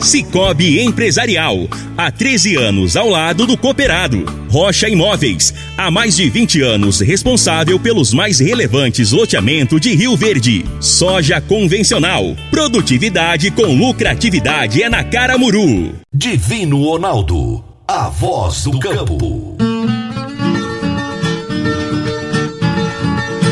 Cicobi Empresarial, há 13 anos ao lado do cooperado. Rocha Imóveis, há mais de 20 anos responsável pelos mais relevantes loteamentos de Rio Verde. Soja convencional, produtividade com lucratividade é na Caramuru. Divino Ronaldo, a voz do campo.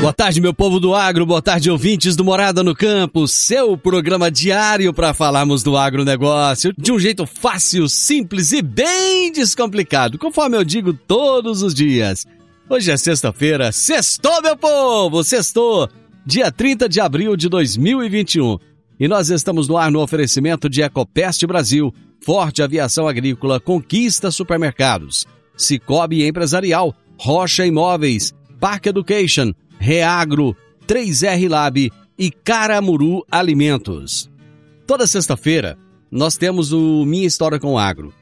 Boa tarde, meu povo do agro, boa tarde, ouvintes do Morada no Campo, seu programa diário para falarmos do agronegócio de um jeito fácil, simples e bem descomplicado, conforme eu digo todos os dias. Hoje é sexta-feira, sextou, meu povo, sextou, dia 30 de abril de 2021. E nós estamos no ar no oferecimento de Ecopest Brasil, Forte Aviação Agrícola, Conquista Supermercados, Cicobi Empresarial, Rocha Imóveis, Park Education, Reagro, 3R Lab e Caramuru Alimentos. Toda sexta-feira, nós temos o Minha História com o Agro.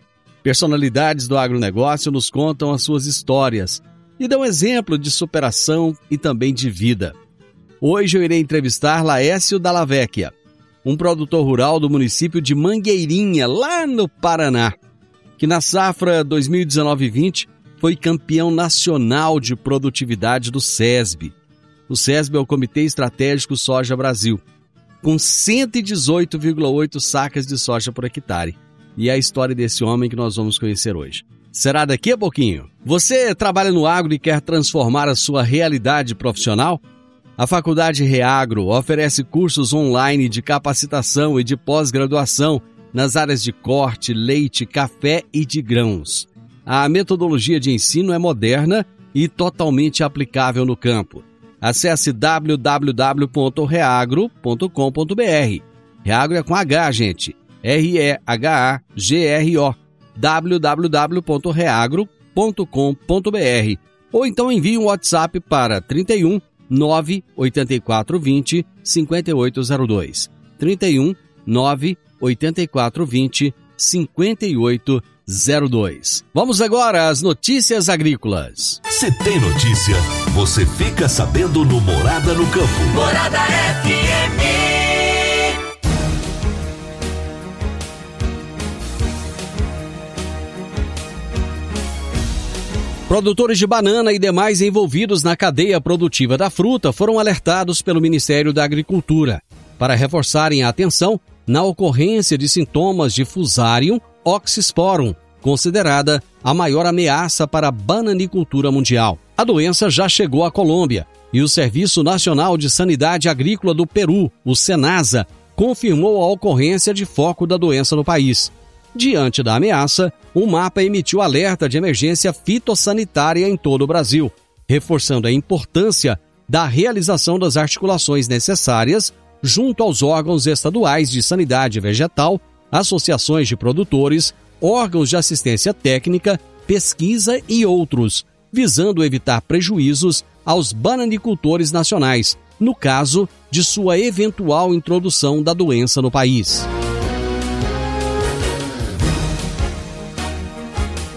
Personalidades do agronegócio nos contam as suas histórias e dão exemplo de superação e também de vida. Hoje eu irei entrevistar Laécio Dallavecchia, um produtor rural do município de Mangueirinha, lá no Paraná, que na safra 2019-20 foi campeão nacional de produtividade do SESB o SESB é o Comitê Estratégico Soja Brasil, com 118,8 sacas de soja por hectare. E é a história desse homem que nós vamos conhecer hoje. Será daqui a pouquinho. Você trabalha no agro e quer transformar a sua realidade profissional? A Faculdade Reagro oferece cursos online de capacitação e de pós-graduação nas áreas de corte, leite, café e de grãos. A metodologia de ensino é moderna e totalmente aplicável no campo. Acesse www.reagro.com.br. Reagro é com H, gente. R-E-H-A-G-R-O. www.reagro.com.br. Ou então envie um WhatsApp para 31 98420 5802. 31 98420 5802. Vamos agora às notícias agrícolas. Se tem notícia, você fica sabendo no Morada no Campo. Morada FM. Produtores de banana e demais envolvidos na cadeia produtiva da fruta foram alertados pelo Ministério da Agricultura para reforçarem a atenção na ocorrência de sintomas de Fusarium oxysporum, considerada a maior ameaça para a bananicultura mundial. A doença já chegou à Colômbia e o Serviço Nacional de Sanidade Agrícola do Peru, o SENASA, confirmou a ocorrência de foco da doença no país. Diante da ameaça, o mapa emitiu alerta de emergência fitossanitária em todo o Brasil, reforçando a importância da realização das articulações necessárias junto aos órgãos estaduais de sanidade vegetal, associações de produtores, órgãos de assistência técnica, pesquisa e outros, visando evitar prejuízos aos bananicultores nacionais, no caso de sua eventual introdução da doença no país.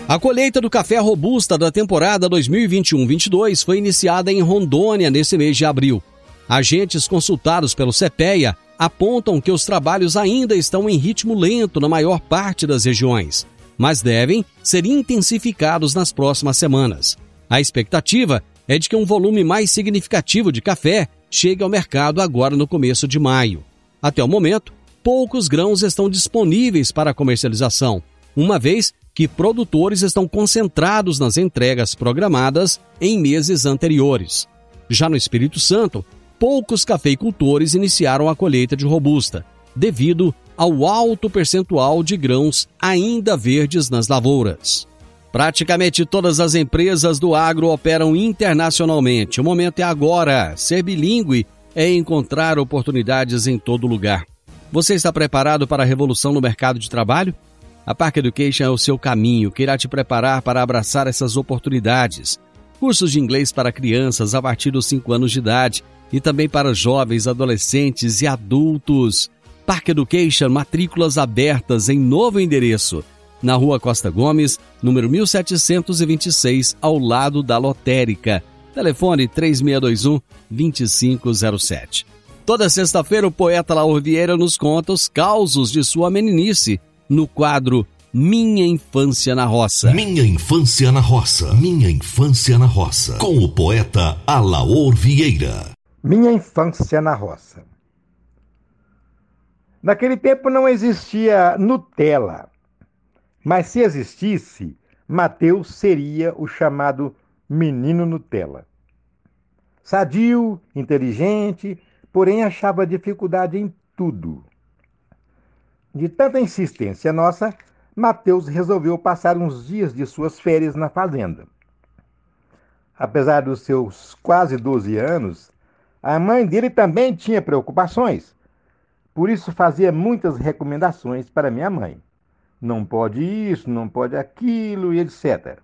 A colheita do café robusta da temporada 2021-22 foi iniciada em Rondônia nesse mês de abril. Agentes consultados pelo CPEA apontam que os trabalhos ainda estão em ritmo lento na maior parte das regiões, mas devem ser intensificados nas próximas semanas. A expectativa é de que um volume mais significativo de café chegue ao mercado agora no começo de maio. Até o momento, poucos grãos estão disponíveis para comercialização, uma vez que produtores estão concentrados nas entregas programadas em meses anteriores. Já no Espírito Santo, poucos cafeicultores iniciaram a colheita de robusta, devido ao alto percentual de grãos ainda verdes nas lavouras. Praticamente todas as empresas do agro operam internacionalmente. O momento é agora. Ser bilíngue é encontrar oportunidades em todo lugar. Você está preparado para a revolução no mercado de trabalho? A Park Education é o seu caminho que irá te preparar para abraçar essas oportunidades. Cursos de inglês para crianças a partir dos 5 anos de idade e também para jovens, adolescentes e adultos. Park Education, matrículas abertas em novo endereço, na Rua Costa Gomes, número 1726, ao lado da lotérica. Telefone 3621 2507. Toda sexta-feira o poeta Laur Vieira nos conta os causos de sua meninice no quadro Minha Infância na Roça. Minha Infância na Roça. Minha Infância na Roça. Com o poeta Alaor Vieira. Minha Infância na Roça. Naquele tempo não existia Nutella, mas se existisse, Mateus seria o chamado menino Nutella. Sadio, inteligente, porém achava dificuldade em tudo. De tanta insistência nossa, Mateus resolveu passar uns dias de suas férias na fazenda. Apesar dos seus quase 12 anos, a mãe dele também tinha preocupações. Por isso fazia muitas recomendações para minha mãe. Não pode isso, não pode aquilo e etc.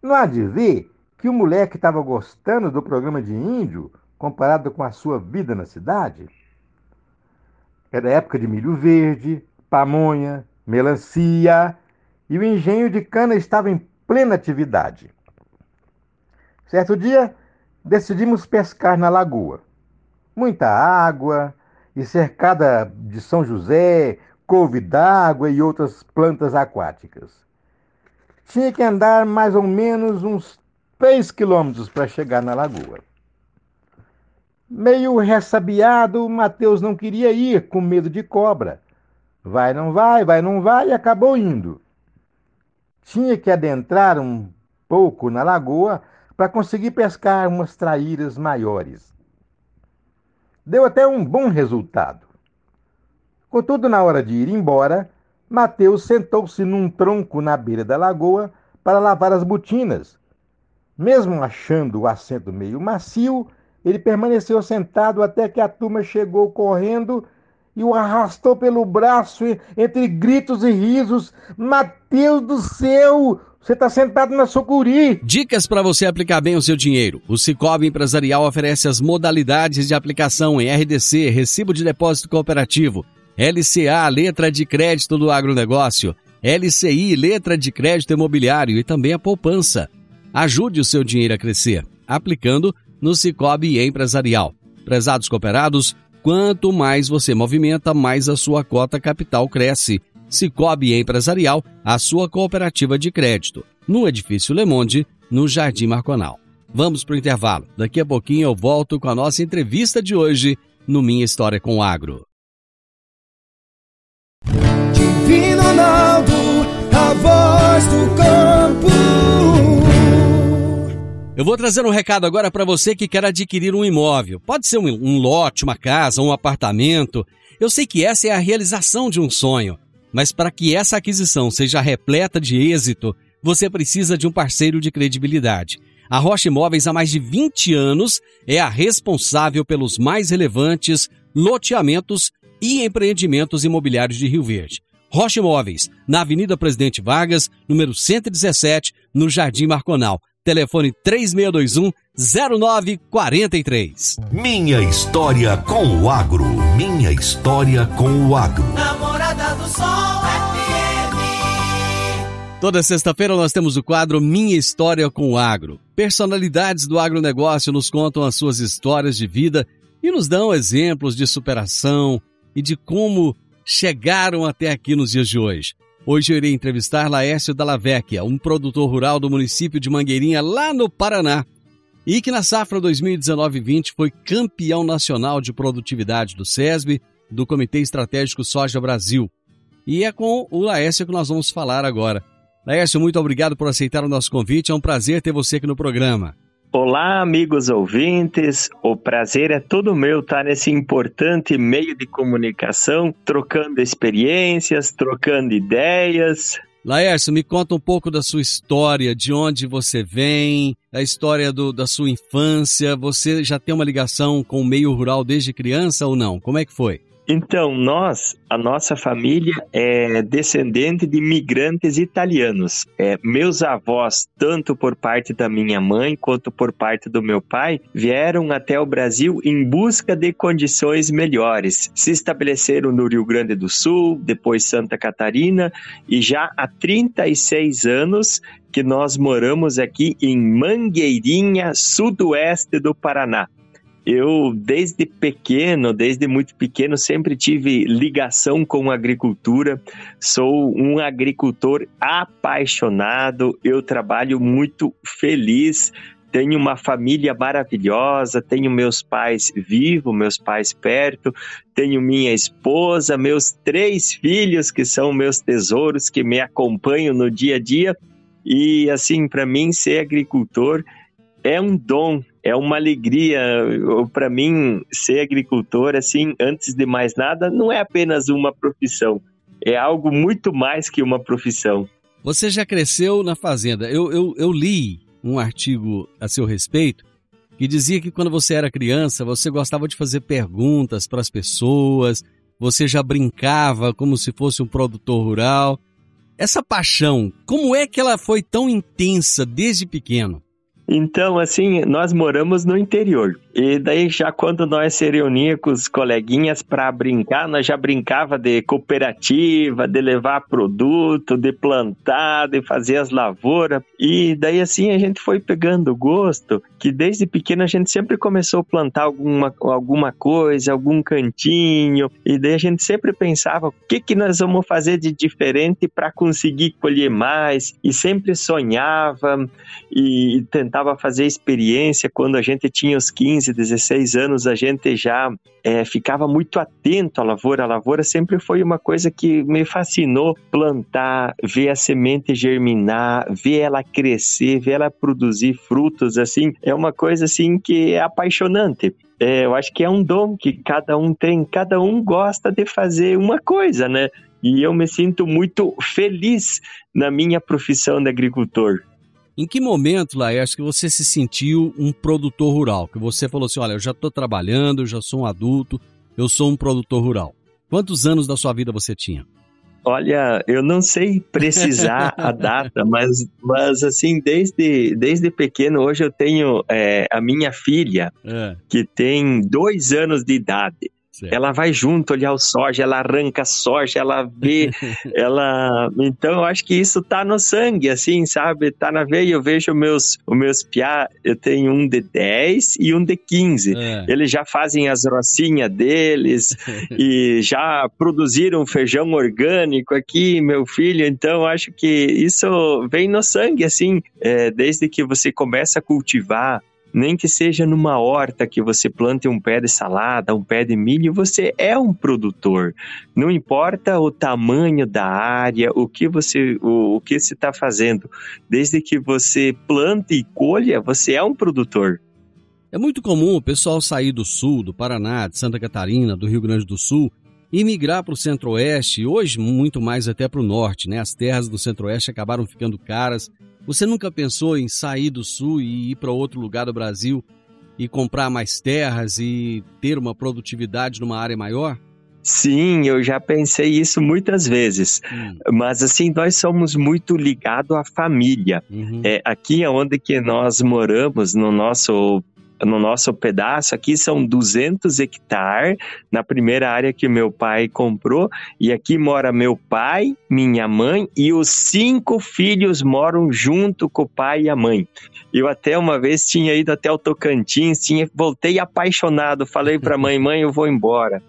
Não há de ver que o moleque estava gostando do programa de índio comparado com a sua vida na cidade? Era época de milho verde, pamonha, melancia e o engenho de cana estava em plena atividade. Certo dia, decidimos pescar na lagoa. Muita água e cercada de São José, couve d'água e outras plantas aquáticas. Tinha que andar mais ou menos uns três quilômetros para chegar na lagoa. Meio ressabiado, Mateus não queria ir, com medo de cobra. Vai, não vai, vai, não vai, e acabou indo. Tinha que adentrar um pouco na lagoa para conseguir pescar umas traíras maiores. Deu até um bom resultado. Contudo, na hora de ir embora, Mateus sentou-se num tronco na beira da lagoa para lavar as botinas. Mesmo achando o assento meio macio, ele permaneceu sentado até que a turma chegou correndo e o arrastou pelo braço entre gritos e risos. Mateus do céu! Você está sentado na sucuri. Dicas para você aplicar bem o seu dinheiro. O Cicobi Empresarial oferece as modalidades de aplicação em RDC, Recibo de Depósito Cooperativo, LCA, Letra de Crédito do Agronegócio, LCI, Letra de Crédito Imobiliário e também a poupança. Ajude o seu dinheiro a crescer, aplicando no Cicobi Empresarial. Prezados cooperados, quanto mais você movimenta, mais a sua cota capital cresce. Cicobi Empresarial, a sua cooperativa de crédito. No Edifício Le Monde, no Jardim Marconal. Vamos para o intervalo. Daqui a pouquinho eu volto com a nossa entrevista de hoje no Minha História com o Agro. Divino Ronaldo, a voz do campo. Eu vou trazer um recado agora para você que quer adquirir um imóvel. Pode ser um, um, lote, uma casa, um apartamento. Eu sei que essa é a realização de um sonho, mas para que essa aquisição seja repleta de êxito, você precisa de um parceiro de credibilidade. A Rocha Imóveis há mais de 20 anos é a responsável pelos mais relevantes loteamentos e empreendimentos imobiliários de Rio Verde. Rocha Imóveis, na Avenida Presidente Vargas, número 117, no Jardim Marconal. Telefone 3621 0943. Minha história com o agro. Minha história com o agro. Namorada do Sol FM. Toda sexta-feira nós temos o quadro Minha História com o Agro. Personalidades do agronegócio nos contam as suas histórias de vida e nos dão exemplos de superação e de como chegaram até aqui nos dias de hoje. Hoje eu irei entrevistar Laércio Dallavecchia, um produtor rural do município de Mangueirinha, lá no Paraná, e que na safra 2019-20 foi campeão nacional de produtividade do SESB, do Comitê Estratégico Soja Brasil. E é com o Laércio que nós vamos falar agora. Laércio, muito obrigado por aceitar o nosso convite. É um prazer ter você aqui no programa. Olá, amigos ouvintes. O prazer é todo meu estar nesse importante meio de comunicação, trocando experiências, trocando ideias. Laércio, me conta um pouco da sua história, de onde você vem, a história do, da sua infância. Você já tem uma ligação com o meio rural desde criança ou não? Como é que foi? Então, nós, a nossa família é descendente de imigrantes italianos. É, meus avós, tanto por parte da minha mãe quanto por parte do meu pai, vieram até o Brasil em busca de condições melhores. Se estabeleceram no Rio Grande do Sul, depois Santa Catarina, e já há 36 anos que nós moramos aqui em Mangueirinha, sudoeste do Paraná eu, desde pequeno, desde muito pequeno, sempre tive ligação com a agricultura. Sou um agricultor apaixonado, eu trabalho muito feliz. Tenho uma família maravilhosa, tenho meus pais vivos, meus pais perto, tenho minha esposa, meus três filhos que são meus tesouros que me acompanham no dia a dia. E assim, para mim, ser agricultor é um dom, é uma alegria. Para mim, ser agricultor, assim, antes de mais nada, não é apenas uma profissão. É algo muito mais que uma profissão. Você já cresceu na fazenda. Eu, eu, eu li um artigo a seu respeito que dizia que quando você era criança, você gostava de fazer perguntas para as pessoas, você já brincava como se fosse um produtor rural. Essa paixão, como é que ela foi tão intensa desde pequeno? Então, assim, nós moramos no interior. E daí, já quando nós se reunia com os coleguinhas para brincar, nós já brincava de cooperativa, de levar produto, de plantar, de fazer as lavouras. E daí, assim, a gente foi pegando gosto, que desde pequeno a gente sempre começou a plantar alguma, alguma coisa, algum cantinho. E daí a gente sempre pensava, o que, que nós vamos fazer de diferente para conseguir colher mais? E sempre sonhava e tentava fazer experiência quando a gente tinha os 15 15, 16 anos, a gente já é, ficava muito atento à lavoura. A lavoura sempre foi uma coisa que me fascinou plantar, ver a semente germinar, ver ela crescer, ver ela produzir frutos, assim, é uma coisa assim que é apaixonante. É, eu acho que é um dom que cada um tem, cada um gosta de fazer uma coisa, né? E eu me sinto muito feliz na minha profissão de agricultor. Em que momento, Laércio, que você se sentiu um produtor rural? Que você falou assim, olha, eu já estou trabalhando, eu já sou um adulto, eu sou um produtor rural. Quantos anos da sua vida você tinha? Olha, eu não sei precisar a data, mas, mas assim, desde, desde pequeno, hoje eu tenho é, a minha filha, é. que tem dois anos de idade. Certo. Ela vai junto olhar o soja, ela arranca soja, ela vê, ela. Então eu acho que isso tá no sangue, assim, sabe? Tá na veia. Eu vejo meus, os meus piá, eu tenho um de 10 e um de 15. É. Eles já fazem as rocinhas deles e já produziram feijão orgânico aqui, meu filho. Então eu acho que isso vem no sangue, assim, é, desde que você começa a cultivar nem que seja numa horta que você plante um pé de salada, um pé de milho, você é um produtor. Não importa o tamanho da área, o que você o, o que se está fazendo, desde que você plante e colha, você é um produtor. É muito comum o pessoal sair do sul, do Paraná, de Santa Catarina, do Rio Grande do Sul e migrar para o centro-oeste, hoje muito mais até para o norte, né? As terras do centro-oeste acabaram ficando caras você nunca pensou em sair do sul e ir para outro lugar do Brasil e comprar mais terras e ter uma produtividade numa área maior? Sim, eu já pensei isso muitas vezes. Hum. Mas assim, nós somos muito ligados à família. Uhum. É, aqui onde que nós moramos, no nosso no nosso pedaço aqui são 200 hectares na primeira área que meu pai comprou e aqui mora meu pai, minha mãe e os cinco filhos moram junto com o pai e a mãe. Eu até uma vez tinha ido até o Tocantins, tinha voltei apaixonado, falei para mãe, mãe, eu vou embora.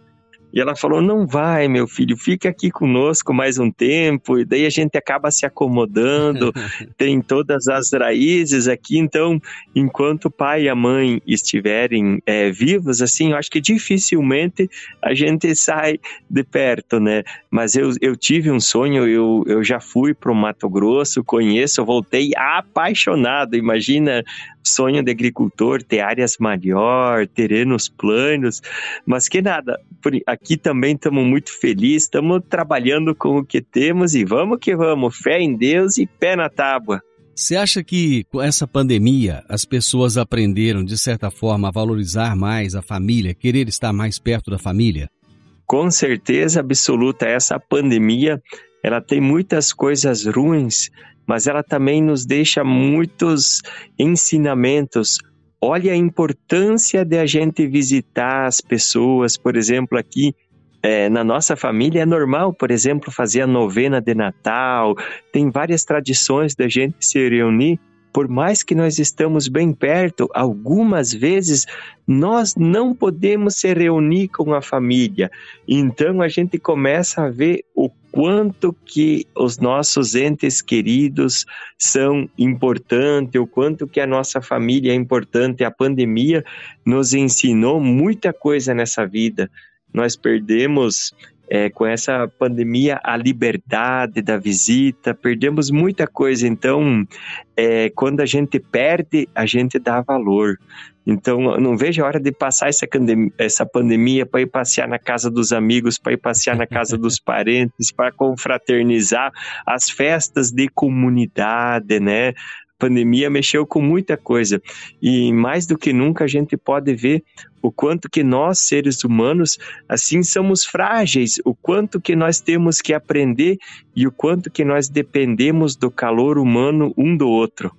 E ela falou: Não vai, meu filho, fica aqui conosco mais um tempo. E daí a gente acaba se acomodando, tem todas as raízes aqui. Então, enquanto o pai e a mãe estiverem é, vivos, assim, eu acho que dificilmente a gente sai de perto, né? Mas eu, eu tive um sonho, eu, eu já fui para o Mato Grosso, conheço, voltei apaixonado. Imagina sonho de agricultor, ter áreas maior, terrenos planos, mas que nada, aqui também estamos muito felizes, estamos trabalhando com o que temos e vamos que vamos, fé em Deus e pé na tábua. Você acha que com essa pandemia as pessoas aprenderam, de certa forma, a valorizar mais a família, querer estar mais perto da família? com certeza absoluta, essa pandemia, ela tem muitas coisas ruins, mas ela também nos deixa muitos ensinamentos. Olha a importância de a gente visitar as pessoas, por exemplo, aqui é, na nossa família é normal, por exemplo, fazer a novena de Natal, tem várias tradições da gente se reunir. Por mais que nós estamos bem perto, algumas vezes nós não podemos se reunir com a família. Então a gente começa a ver o quanto que os nossos entes queridos são importantes, o quanto que a nossa família é importante. A pandemia nos ensinou muita coisa nessa vida nós perdemos é, com essa pandemia a liberdade da visita, perdemos muita coisa. Então, é, quando a gente perde, a gente dá valor. Então, não vejo a hora de passar essa, essa pandemia para ir passear na casa dos amigos, para ir passear na casa dos parentes, para confraternizar as festas de comunidade, né? Pandemia mexeu com muita coisa e mais do que nunca a gente pode ver o quanto que nós seres humanos assim somos frágeis, o quanto que nós temos que aprender e o quanto que nós dependemos do calor humano um do outro.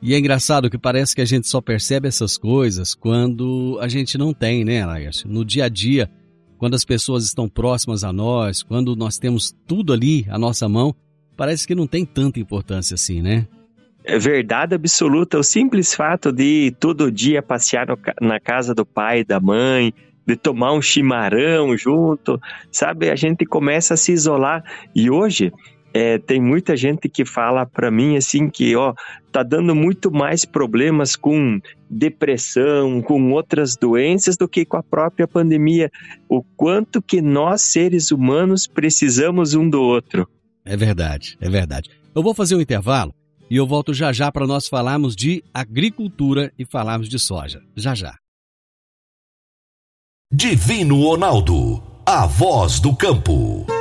E é engraçado que parece que a gente só percebe essas coisas quando a gente não tem, né, Laércio? No dia a dia, quando as pessoas estão próximas a nós, quando nós temos tudo ali à nossa mão, parece que não tem tanta importância assim, né? É verdade absoluta. O simples fato de todo dia passear no, na casa do pai, da mãe, de tomar um chimarrão junto, sabe? A gente começa a se isolar. E hoje é, tem muita gente que fala para mim assim que ó tá dando muito mais problemas com depressão, com outras doenças do que com a própria pandemia. O quanto que nós seres humanos precisamos um do outro. É verdade, é verdade. Eu vou fazer um intervalo e eu volto já já para nós falarmos de agricultura e falarmos de soja. Já já. Divino Ronaldo, a voz do campo.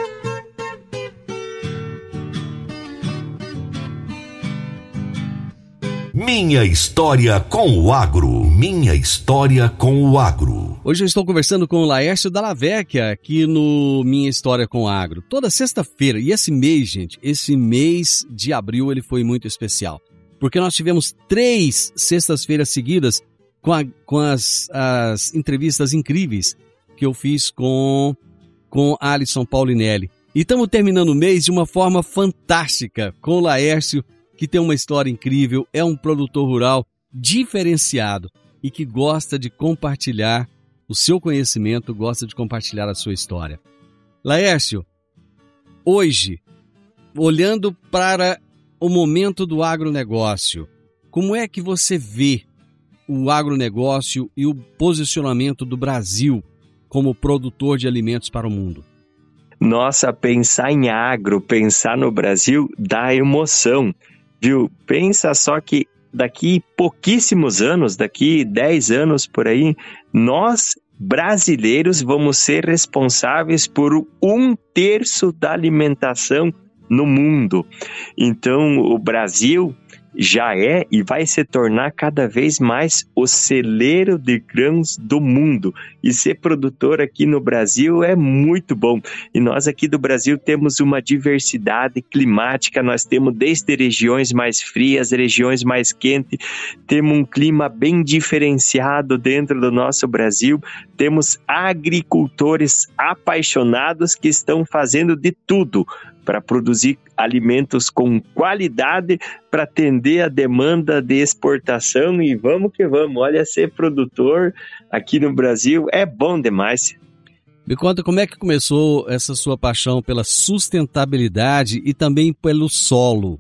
Minha história com o agro. Minha história com o agro. Hoje eu estou conversando com o Laércio Dallavecchia aqui no Minha História com o Agro. Toda sexta-feira, e esse mês, gente, esse mês de abril ele foi muito especial. Porque nós tivemos três sextas-feiras seguidas com, a, com as, as entrevistas incríveis que eu fiz com, com Alisson Paulinelli. E estamos terminando o mês de uma forma fantástica com o Laércio que tem uma história incrível, é um produtor rural diferenciado e que gosta de compartilhar o seu conhecimento, gosta de compartilhar a sua história. Laércio, hoje, olhando para o momento do agronegócio, como é que você vê o agronegócio e o posicionamento do Brasil como produtor de alimentos para o mundo? Nossa, pensar em agro, pensar no Brasil dá emoção viu? Pensa só que daqui pouquíssimos anos, daqui 10 anos por aí, nós brasileiros vamos ser responsáveis por um terço da alimentação no mundo. Então, o Brasil já é e vai se tornar cada vez mais o celeiro de grãos do mundo. E ser produtor aqui no Brasil é muito bom. E nós aqui do Brasil temos uma diversidade climática, nós temos desde regiões mais frias, regiões mais quentes, temos um clima bem diferenciado dentro do nosso Brasil, temos agricultores apaixonados que estão fazendo de tudo para produzir alimentos com qualidade para atender a demanda de exportação e vamos que vamos. Olha, ser produtor aqui no Brasil é bom demais. Me conta como é que começou essa sua paixão pela sustentabilidade e também pelo solo.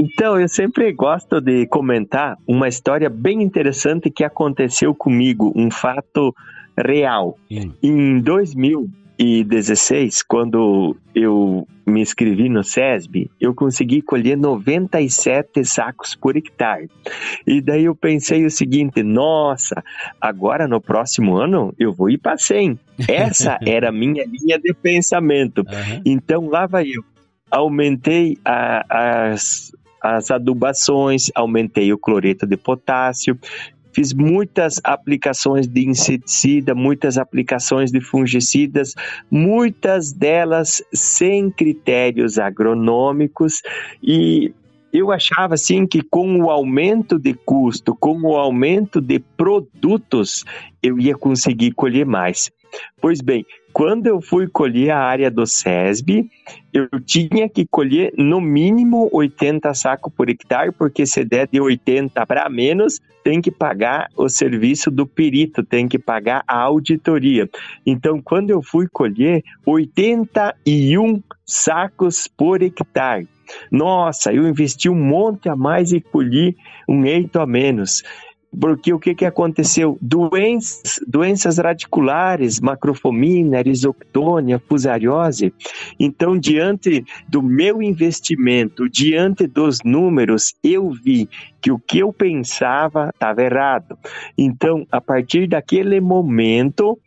Então, eu sempre gosto de comentar uma história bem interessante que aconteceu comigo, um fato real. Hum. Em 2000, 2016, quando eu me inscrevi no SESB, eu consegui colher 97 sacos por hectare. E daí eu pensei o seguinte: nossa, agora no próximo ano eu vou ir para 100. Essa era a minha linha de pensamento. Uhum. Então lá vai eu. Aumentei a, as, as adubações, aumentei o cloreto de potássio, fiz muitas aplicações de inseticida, muitas aplicações de fungicidas, muitas delas sem critérios agronômicos e eu achava assim que com o aumento de custo, com o aumento de produtos, eu ia conseguir colher mais. Pois bem, quando eu fui colher a área do SESB, eu tinha que colher no mínimo 80 sacos por hectare, porque se der de 80 para menos, tem que pagar o serviço do perito, tem que pagar a auditoria. Então, quando eu fui colher, 81 sacos por hectare. Nossa, eu investi um monte a mais e colhi um eito a menos porque o que, que aconteceu? Doenças, doenças radiculares, macrofomina, erisoctônia, fusariose. Então, diante do meu investimento, diante dos números, eu vi que o que eu pensava estava errado. Então, a partir daquele momento,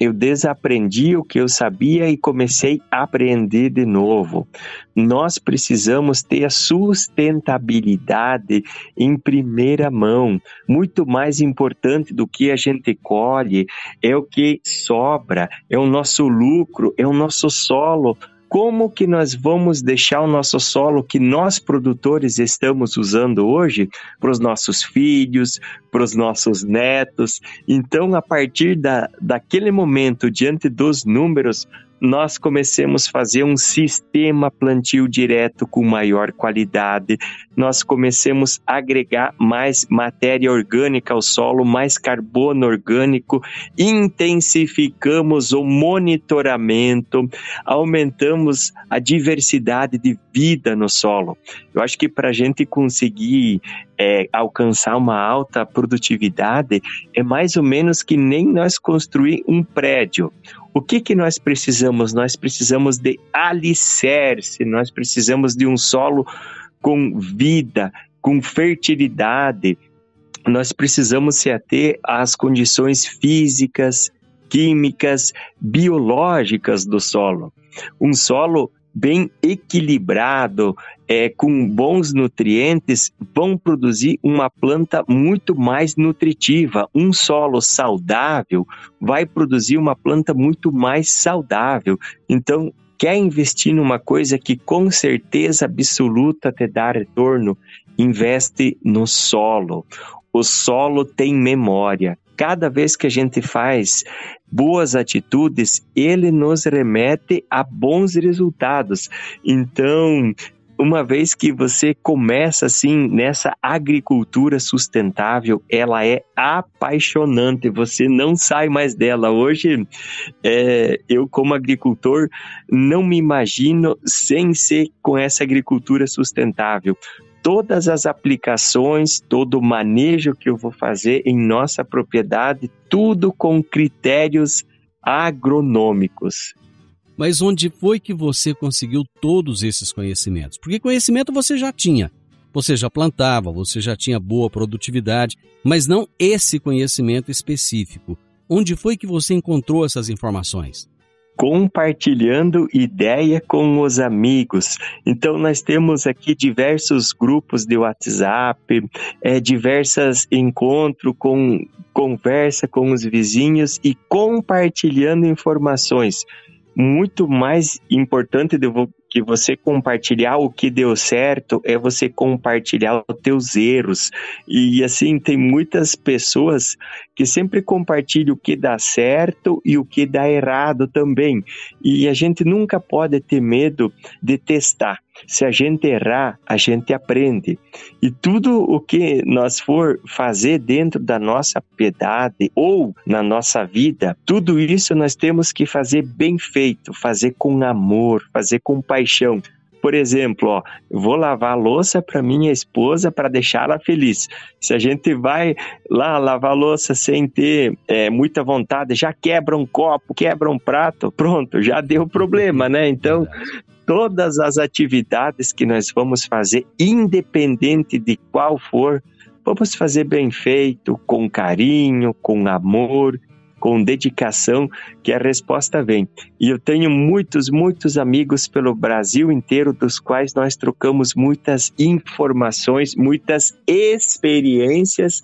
eu desaprendi o que eu sabia e comecei a aprender de novo. Nós precisamos ter a sustentabilidade em primeira mão. Muito mais importante do que a gente colhe é o que sobra, é o nosso lucro, é o nosso solo como que nós vamos deixar o nosso solo que nós produtores estamos usando hoje para os nossos filhos, para os nossos netos. Então, a partir da, daquele momento, diante dos números, nós comecemos a fazer um sistema plantio direto com maior qualidade, nós comecemos a agregar mais matéria orgânica ao solo, mais carbono orgânico, intensificamos o monitoramento, aumentamos a diversidade de vida no solo. Eu acho que para a gente conseguir é, alcançar uma alta produtividade é mais ou menos que nem nós construir um prédio. O que, que nós precisamos? Nós precisamos de alicerce, nós precisamos de um solo com vida, com fertilidade. Nós precisamos se ater às condições físicas, químicas, biológicas do solo. Um solo bem equilibrado, é, com bons nutrientes, vão produzir uma planta muito mais nutritiva. Um solo saudável vai produzir uma planta muito mais saudável. Então, quer investir numa coisa que com certeza absoluta te dá retorno, investe no solo. O solo tem memória. Cada vez que a gente faz boas atitudes, ele nos remete a bons resultados. Então, uma vez que você começa assim nessa agricultura sustentável, ela é apaixonante, você não sai mais dela. Hoje, é, eu, como agricultor, não me imagino sem ser com essa agricultura sustentável. Todas as aplicações, todo o manejo que eu vou fazer em nossa propriedade, tudo com critérios agronômicos. Mas onde foi que você conseguiu todos esses conhecimentos? Porque conhecimento você já tinha. Você já plantava, você já tinha boa produtividade, mas não esse conhecimento específico. Onde foi que você encontrou essas informações? Compartilhando ideia com os amigos. Então nós temos aqui diversos grupos de WhatsApp, é, diversos encontros com conversa com os vizinhos e compartilhando informações muito mais importante do que você compartilhar o que deu certo é você compartilhar os teus erros. E assim, tem muitas pessoas que sempre compartilham o que dá certo e o que dá errado também. E a gente nunca pode ter medo de testar. Se a gente errar, a gente aprende. E tudo o que nós for fazer dentro da nossa piedade ou na nossa vida, tudo isso nós temos que fazer bem feito, fazer com amor, fazer com paixão. Por exemplo, ó, vou lavar a louça para minha esposa para deixá-la feliz. Se a gente vai lá lavar a louça sem ter é, muita vontade, já quebra um copo, quebra um prato, pronto, já deu problema, né? Então, todas as atividades que nós vamos fazer, independente de qual for, vamos fazer bem feito, com carinho, com amor, com dedicação que a resposta vem. E eu tenho muitos, muitos amigos pelo Brasil inteiro, dos quais nós trocamos muitas informações, muitas experiências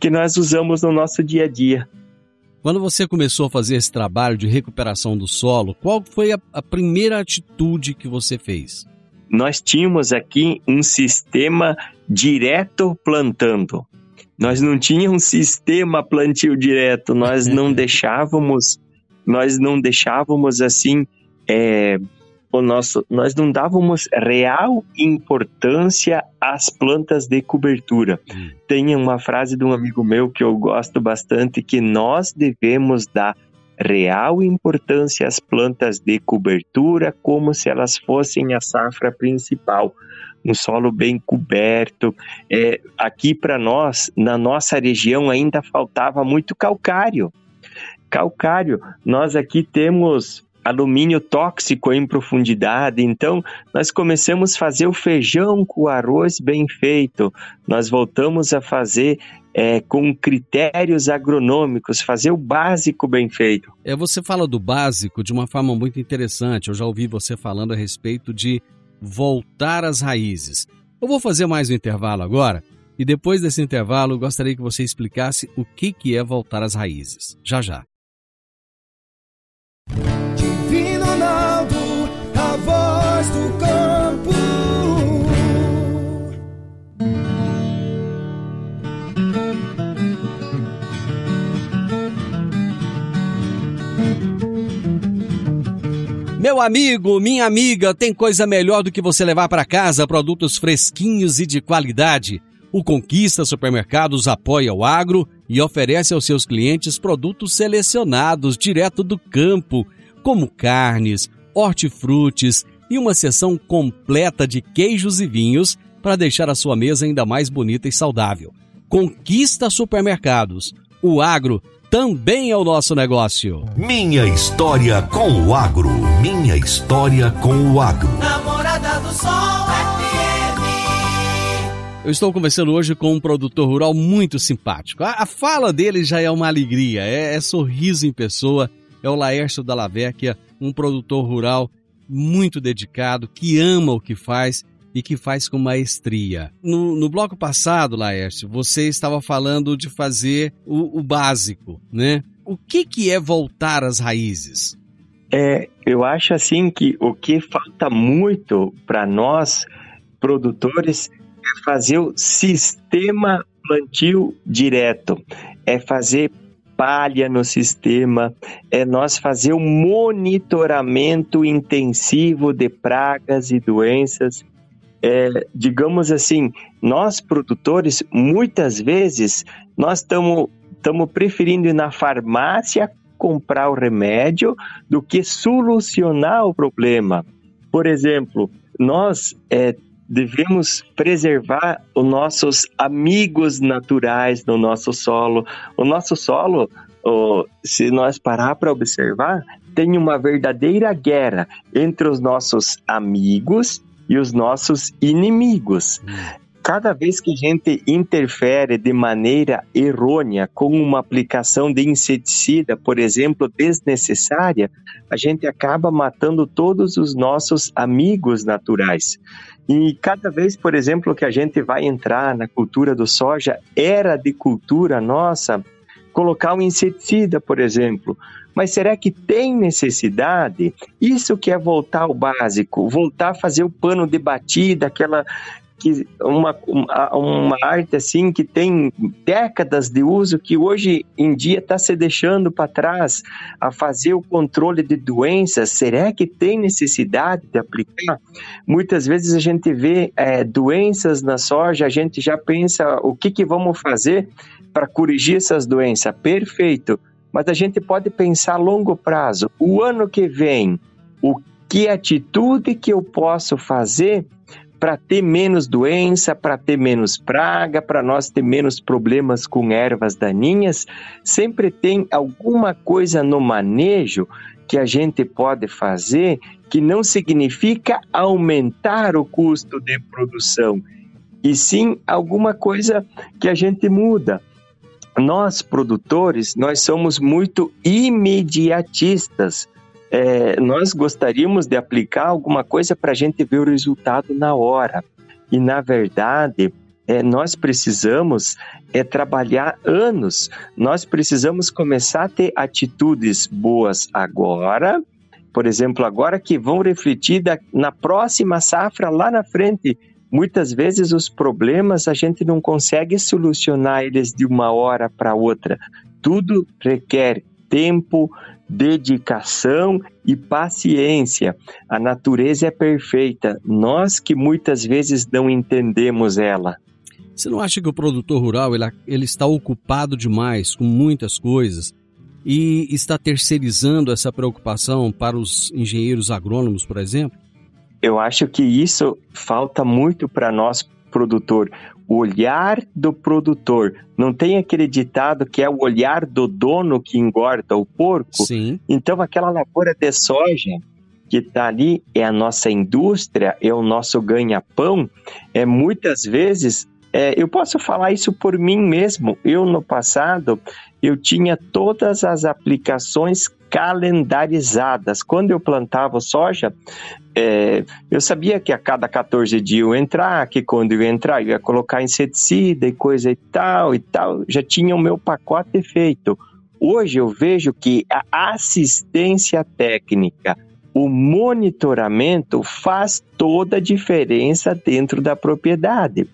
que nós usamos no nosso dia a dia. Quando você começou a fazer esse trabalho de recuperação do solo, qual foi a, a primeira atitude que você fez? Nós tínhamos aqui um sistema direto plantando. Nós não tínhamos um sistema plantio direto, nós não deixávamos, nós não deixávamos assim é, o nosso, nós não dávamos real importância às plantas de cobertura. Hum. Tem uma frase de um amigo meu que eu gosto bastante que nós devemos dar real importância às plantas de cobertura como se elas fossem a safra principal. Um solo bem coberto. É, aqui para nós, na nossa região, ainda faltava muito calcário. Calcário, nós aqui temos alumínio tóxico em profundidade. Então, nós começamos a fazer o feijão com arroz bem feito. Nós voltamos a fazer é, com critérios agronômicos, fazer o básico bem feito. É, você fala do básico de uma forma muito interessante. Eu já ouvi você falando a respeito de voltar às raízes. Eu vou fazer mais um intervalo agora. E depois desse intervalo, gostaria que você explicasse o que, que é voltar às raízes. Já já. Meu amigo, minha amiga, tem coisa melhor do que você levar para casa produtos fresquinhos e de qualidade. O Conquista Supermercados apoia o agro e oferece aos seus clientes produtos selecionados direto do campo, como carnes, hortifrutis e uma seção completa de queijos e vinhos para deixar a sua mesa ainda mais bonita e saudável. Conquista Supermercados. O agro também é o nosso negócio. Minha história com o agro. Minha história com o agro. Namorada do Sol FM. Eu estou conversando hoje com um produtor rural muito simpático. A, a fala dele já é uma alegria, é, é sorriso em pessoa. É o Laércio Dallavecchia, um produtor rural muito dedicado, que ama o que faz e que faz com maestria. No, no bloco passado, Laércio, você estava falando de fazer o, o básico, né? O que, que é voltar às raízes? É, eu acho assim que o que falta muito para nós produtores é fazer o sistema plantio direto, é fazer palha no sistema, é nós fazer o monitoramento intensivo de pragas e doenças é, digamos assim, nós produtores, muitas vezes, nós estamos preferindo ir na farmácia comprar o remédio do que solucionar o problema. Por exemplo, nós é, devemos preservar os nossos amigos naturais no nosso solo. O nosso solo, oh, se nós parar para observar, tem uma verdadeira guerra entre os nossos amigos e os nossos inimigos. Cada vez que a gente interfere de maneira errônea com uma aplicação de inseticida, por exemplo, desnecessária, a gente acaba matando todos os nossos amigos naturais. E cada vez, por exemplo, que a gente vai entrar na cultura do soja, era de cultura nossa colocar um inseticida, por exemplo. Mas será que tem necessidade? Isso que é voltar ao básico, voltar a fazer o pano de batida, aquela que uma, uma, uma, arte assim que tem décadas de uso que hoje em dia está se deixando para trás a fazer o controle de doenças. Será que tem necessidade de aplicar? Muitas vezes a gente vê é, doenças na soja a gente já pensa o que que vamos fazer para corrigir essas doenças. Perfeito. Mas a gente pode pensar a longo prazo. O ano que vem, o que atitude que eu posso fazer para ter menos doença, para ter menos praga, para nós ter menos problemas com ervas daninhas, sempre tem alguma coisa no manejo que a gente pode fazer que não significa aumentar o custo de produção, e sim alguma coisa que a gente muda nós produtores, nós somos muito imediatistas. É, nós gostaríamos de aplicar alguma coisa para a gente ver o resultado na hora. E, na verdade, é, nós precisamos é, trabalhar anos, nós precisamos começar a ter atitudes boas agora, por exemplo, agora que vão refletir da, na próxima safra lá na frente. Muitas vezes os problemas a gente não consegue solucionar eles de uma hora para outra. Tudo requer tempo, dedicação e paciência. A natureza é perfeita, nós que muitas vezes não entendemos ela. Você não acha que o produtor rural ele, ele está ocupado demais com muitas coisas e está terceirizando essa preocupação para os engenheiros agrônomos, por exemplo? Eu acho que isso falta muito para nós produtor. O olhar do produtor. Não tem aquele ditado que é o olhar do dono que engorda o porco? Sim. Então, aquela lavoura de soja que está ali é a nossa indústria, é o nosso ganha-pão, é muitas vezes é, eu posso falar isso por mim mesmo. Eu, no passado, eu tinha todas as aplicações calendarizadas. Quando eu plantava soja, é, eu sabia que a cada 14 dias eu entrar, que quando eu ia entrar eu ia colocar inseticida e coisa e tal e tal. Já tinha o meu pacote feito. Hoje eu vejo que a assistência técnica, o monitoramento faz toda a diferença dentro da propriedade.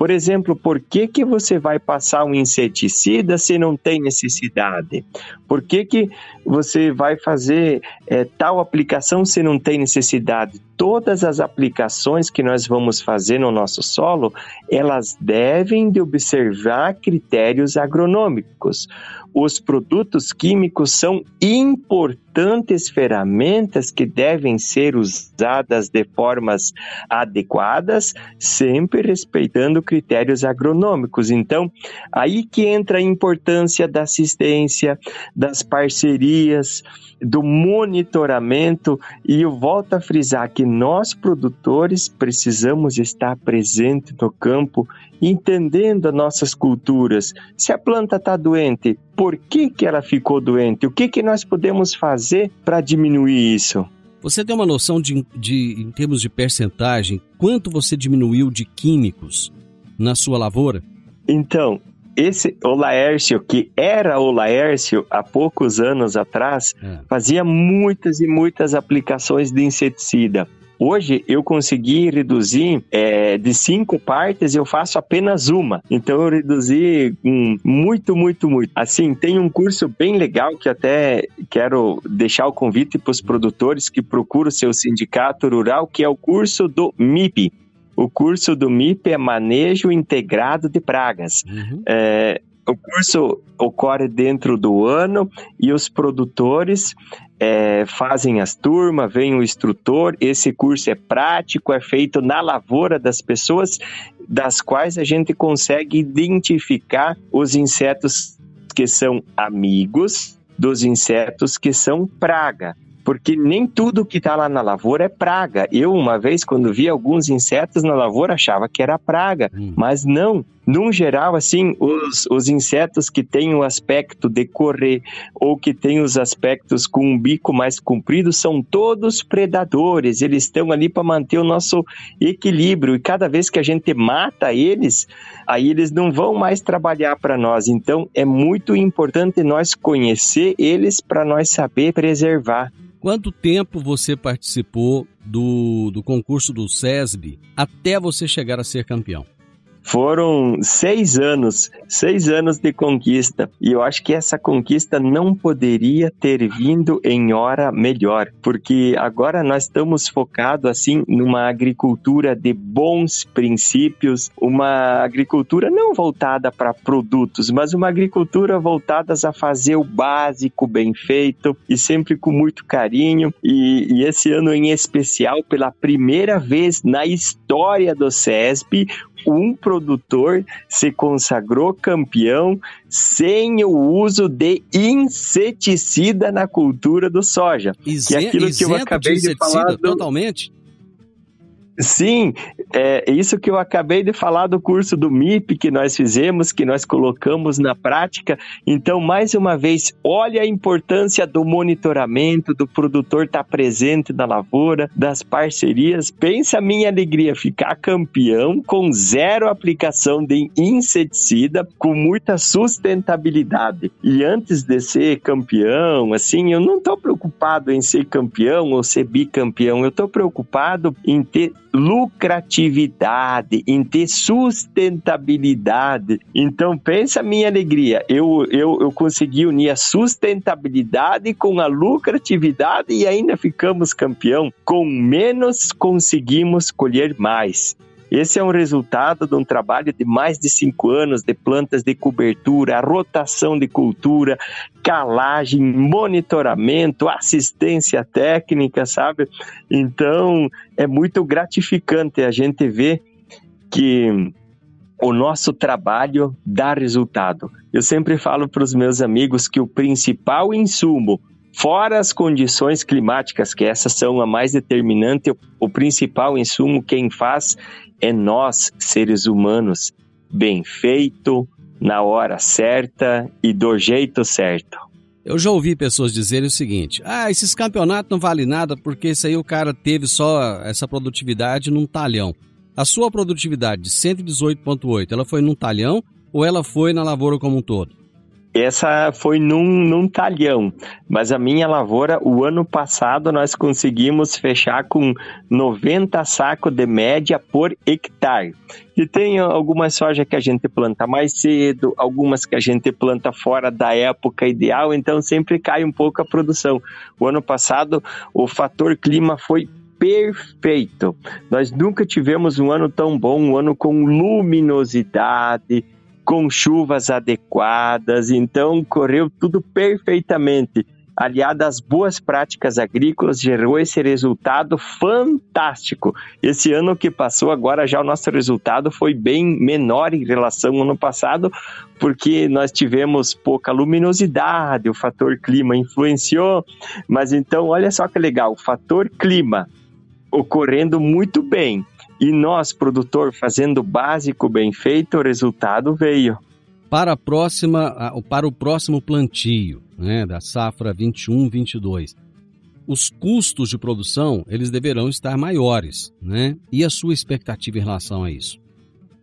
Por exemplo, por que, que você vai passar um inseticida se não tem necessidade? Por que, que você vai fazer é, tal aplicação se não tem necessidade? Todas as aplicações que nós vamos fazer no nosso solo, elas devem de observar critérios agronômicos os produtos químicos são importantes ferramentas que devem ser usadas de formas adequadas, sempre respeitando critérios agronômicos. Então, aí que entra a importância da assistência, das parcerias, do monitoramento e eu volto a frisar que nós produtores precisamos estar presentes no campo, entendendo as nossas culturas. Se a planta está doente, por que, que ela ficou doente? O que, que nós podemos fazer para diminuir isso? Você tem uma noção de, de, em termos de percentagem, quanto você diminuiu de químicos na sua lavoura? Então, esse o Laércio, que era o Laércio há poucos anos atrás, é. fazia muitas e muitas aplicações de inseticida. Hoje eu consegui reduzir é, de cinco partes, eu faço apenas uma. Então eu reduzi muito, muito, muito. Assim, tem um curso bem legal que até quero deixar o convite para os produtores que procuram o seu sindicato rural, que é o curso do MIP. O curso do MIP é Manejo Integrado de Pragas. Uhum. É, o curso ocorre dentro do ano e os produtores é, fazem as turmas, vem o instrutor. Esse curso é prático, é feito na lavoura das pessoas, das quais a gente consegue identificar os insetos que são amigos dos insetos que são praga porque nem tudo que está lá na lavoura é praga. Eu, uma vez, quando vi alguns insetos na lavoura, achava que era praga, hum. mas não. Num geral, assim, os, os insetos que têm o aspecto de correr ou que têm os aspectos com um bico mais comprido são todos predadores. Eles estão ali para manter o nosso equilíbrio e cada vez que a gente mata eles, aí eles não vão mais trabalhar para nós. Então, é muito importante nós conhecer eles para nós saber preservar. Quanto tempo você participou do, do concurso do SESB até você chegar a ser campeão? Foram seis anos, seis anos de conquista. E eu acho que essa conquista não poderia ter vindo em hora melhor, porque agora nós estamos focados assim numa agricultura de bons princípios, uma agricultura não voltada para produtos, mas uma agricultura voltada a fazer o básico bem feito e sempre com muito carinho. E, e esse ano em especial, pela primeira vez na história do SESB, um produtor se consagrou campeão sem o uso de inseticida na cultura do soja. Isen, que é aquilo que eu acabei de, de falar. Do... Totalmente? Sim, é isso que eu acabei de falar do curso do MIP que nós fizemos, que nós colocamos na prática. Então, mais uma vez, olha a importância do monitoramento, do produtor estar presente na lavoura, das parcerias. Pensa a minha alegria ficar campeão com zero aplicação de inseticida, com muita sustentabilidade. E antes de ser campeão, assim, eu não estou preocupado em ser campeão ou ser bicampeão, eu estou preocupado em ter lucratividade, em ter sustentabilidade. Então, pensa a minha alegria. Eu, eu, eu consegui unir a sustentabilidade com a lucratividade e ainda ficamos campeão. Com menos, conseguimos colher mais. Esse é um resultado de um trabalho de mais de cinco anos de plantas de cobertura, rotação de cultura, calagem, monitoramento, assistência técnica, sabe? Então é muito gratificante a gente ver que o nosso trabalho dá resultado. Eu sempre falo para os meus amigos que o principal insumo Fora as condições climáticas, que essas são a mais determinante, o principal insumo quem faz é nós, seres humanos, bem feito, na hora certa e do jeito certo. Eu já ouvi pessoas dizerem o seguinte: ah, esses campeonatos não valem nada porque isso aí o cara teve só essa produtividade num talhão. A sua produtividade de 118,8, ela foi num talhão ou ela foi na lavoura como um todo? Essa foi num, num talhão, mas a minha lavoura, o ano passado, nós conseguimos fechar com 90 sacos de média por hectare. E tem algumas soja que a gente planta mais cedo, algumas que a gente planta fora da época ideal, então sempre cai um pouco a produção. O ano passado, o fator clima foi perfeito. Nós nunca tivemos um ano tão bom, um ano com luminosidade, com chuvas adequadas, então correu tudo perfeitamente. Aliado às boas práticas agrícolas, gerou esse resultado fantástico. Esse ano que passou, agora já o nosso resultado foi bem menor em relação ao ano passado, porque nós tivemos pouca luminosidade, o fator clima influenciou. Mas então, olha só que legal, o fator clima ocorrendo muito bem e nós, produtor, fazendo o básico bem feito, o resultado veio. Para, a próxima, para o próximo plantio né, da safra 21-22, os custos de produção eles deverão estar maiores, né? E a sua expectativa em relação a isso?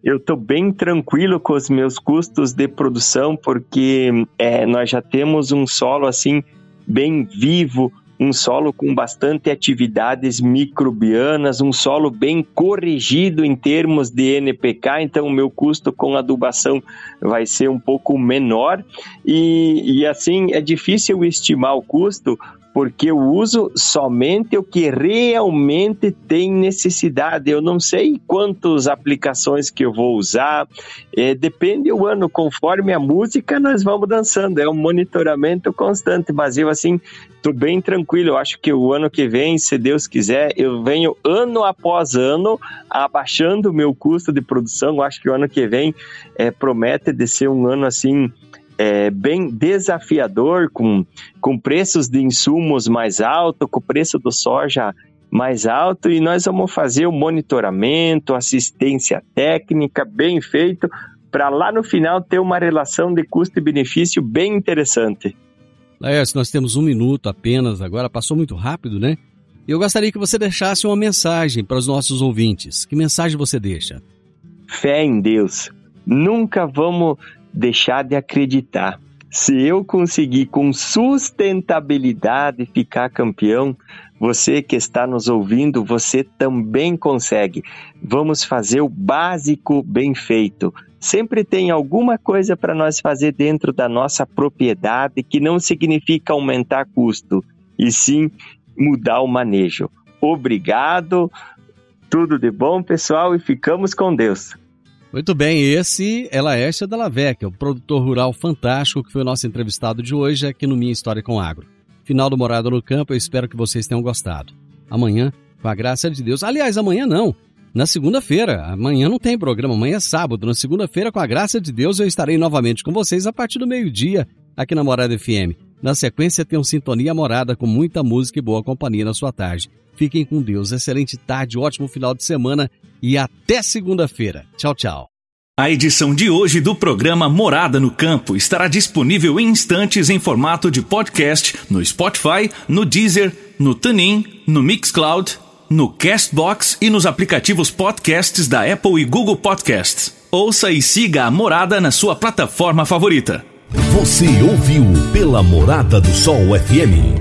Eu estou bem tranquilo com os meus custos de produção porque é, nós já temos um solo assim bem vivo, um solo com bastante atividades microbianas, um solo bem corrigido em termos de NPK, então o meu custo com adubação vai ser um pouco menor. E, e assim é difícil estimar o custo porque eu uso somente o que realmente tem necessidade. Eu não sei quantas aplicações que eu vou usar, é, depende o ano, conforme a música nós vamos dançando, é um monitoramento constante, mas eu assim, estou bem tranquilo, eu acho que o ano que vem, se Deus quiser, eu venho ano após ano abaixando o meu custo de produção, eu acho que o ano que vem é, promete de ser um ano assim, é, bem desafiador, com, com preços de insumos mais altos, com o preço do soja mais alto, e nós vamos fazer o monitoramento, assistência técnica bem feito, para lá no final ter uma relação de custo e benefício bem interessante. Laércio, nós temos um minuto apenas agora, passou muito rápido, né? Eu gostaria que você deixasse uma mensagem para os nossos ouvintes. Que mensagem você deixa? Fé em Deus. Nunca vamos deixar de acreditar. Se eu conseguir com sustentabilidade ficar campeão, você que está nos ouvindo, você também consegue. Vamos fazer o básico bem feito. Sempre tem alguma coisa para nós fazer dentro da nossa propriedade que não significa aumentar custo, e sim mudar o manejo. Obrigado, tudo de bom, pessoal, e ficamos com Deus. Muito bem, esse é Laércio Dallavec, o produtor rural fantástico que foi o nosso entrevistado de hoje aqui no Minha História com Agro. Final do Morada no Campo, eu espero que vocês tenham gostado. Amanhã, com a graça de Deus. Aliás, amanhã não, na segunda-feira. Amanhã não tem programa, amanhã é sábado. Na segunda-feira, com a graça de Deus, eu estarei novamente com vocês a partir do meio-dia aqui na Morada FM. Na sequência tem um Sintonia Morada com muita música e boa companhia na sua tarde. Fiquem com Deus, excelente tarde, ótimo final de semana e até segunda-feira. Tchau, tchau. A edição de hoje do programa Morada no Campo estará disponível em instantes em formato de podcast no Spotify, no Deezer, no TuneIn, no Mixcloud, no Castbox e nos aplicativos podcasts da Apple e Google Podcasts. Ouça e siga a Morada na sua plataforma favorita. Você ouviu pela Morada do Sol FM.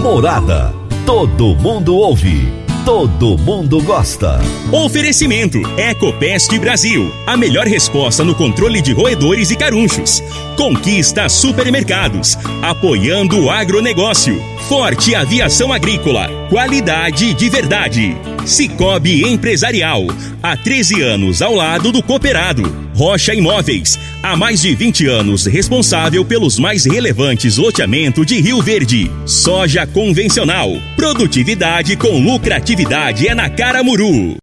Morada. Todo mundo ouve. Todo mundo gosta. Oferecimento Ecopest Brasil. A melhor resposta no controle de roedores e carunchos. Conquista Supermercados. Apoiando o agronegócio. Forte Aviação Agrícola. Qualidade de verdade. Cicobi Empresarial. Há 13 anos ao lado do cooperado. Rocha Imóveis. Há mais de 20 anos responsável pelos mais relevantes loteamentos de Rio Verde. Soja convencional. Produtividade com lucratividade é na Caramuru.